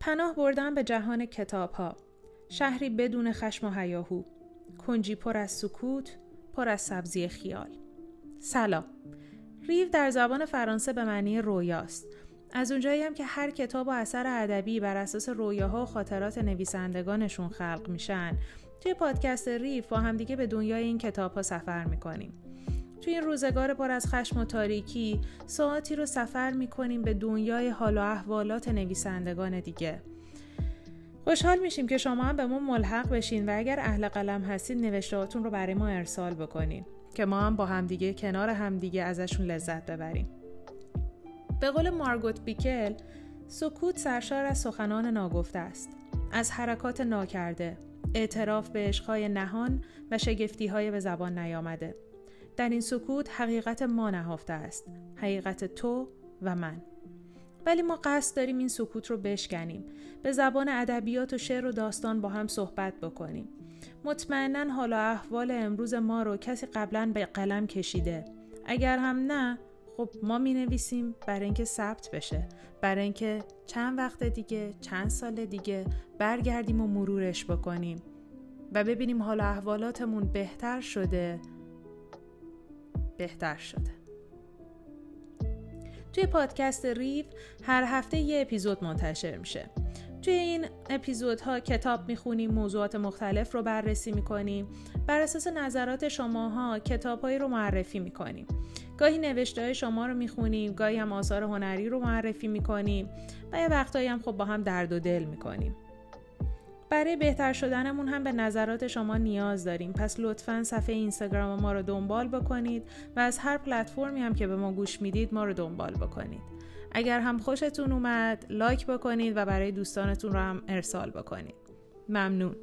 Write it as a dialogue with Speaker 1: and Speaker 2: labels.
Speaker 1: پناه بردن به جهان کتاب ها شهری بدون خشم و هیاهو کنجی پر از سکوت پر از سبزی خیال. سلام. ریو در زبان فرانسه به معنی رویاست. از اونجایی هم که هر کتاب و اثر ادبی بر اساس رویاها و خاطرات نویسندگانشون خلق میشن توی پادکست ریف با همدیگه به دنیای این کتاب ها سفر می‌کنیم. توی این روزگار پر از خشم و تاریکی ساعتی رو سفر می‌کنیم به دنیای حال و احوالات نویسندگان دیگه. خوشحال میشیم که شما هم به ما ملحق بشین و اگر اهل قلم هستید نوشتهاتون رو برای ما ارسال بکنین که ما هم با همدیگه کنار همدیگه ازشون لذت ببریم. به قول مارگوت بیکل سکوت سرشار از سخنان ناگفته است. از حرکات ناکرده اعتراف به عشقهای نهان و شگفتیهای به زبان نیامده. در این سکوت حقیقت ما نهفته است حقیقت تو و من. ولی ما قصد داریم این سکوت رو بشکنیم به زبان ادبیات و شعر و داستان با هم صحبت بکنیم. مطمئنا حال و احوال امروز ما رو کسی قبلا به قلم کشیده. اگر هم نه خب ما می نویسیم برای اینکه ثبت بشه برای اینکه چند وقت دیگه چند سال دیگه برگردیم و مرورش بکنیم. و ببینیم حال احوالاتمون بهتر شده بهتر شده. توی پادکست ریف هر هفته یه اپیزود منتشر میشه. توی این اپیزودها کتاب می‌خونیم موضوعات مختلف رو بررسی می‌کنیم. بر اساس نظرات شماها کتابهایی رو معرفی می‌کنیم. گاهی نوشته های شما رو می‌خونیم گاهی هم آثار هنری رو معرفی می‌کنیم و یه وقتایی هم خب با هم درد و دل می‌کنیم. برای بهتر شدنمون هم به نظرات شما نیاز داریم. پس لطفا صفحه اینستاگرام ما رو دنبال بکنید و از هر پلتفرمی هم که به ما گوش می‌دید ما رو دنبال بکنید. اگر هم خوشتون اومد لایک بکنید و برای دوستانتون رو هم ارسال بکنید. ممنون.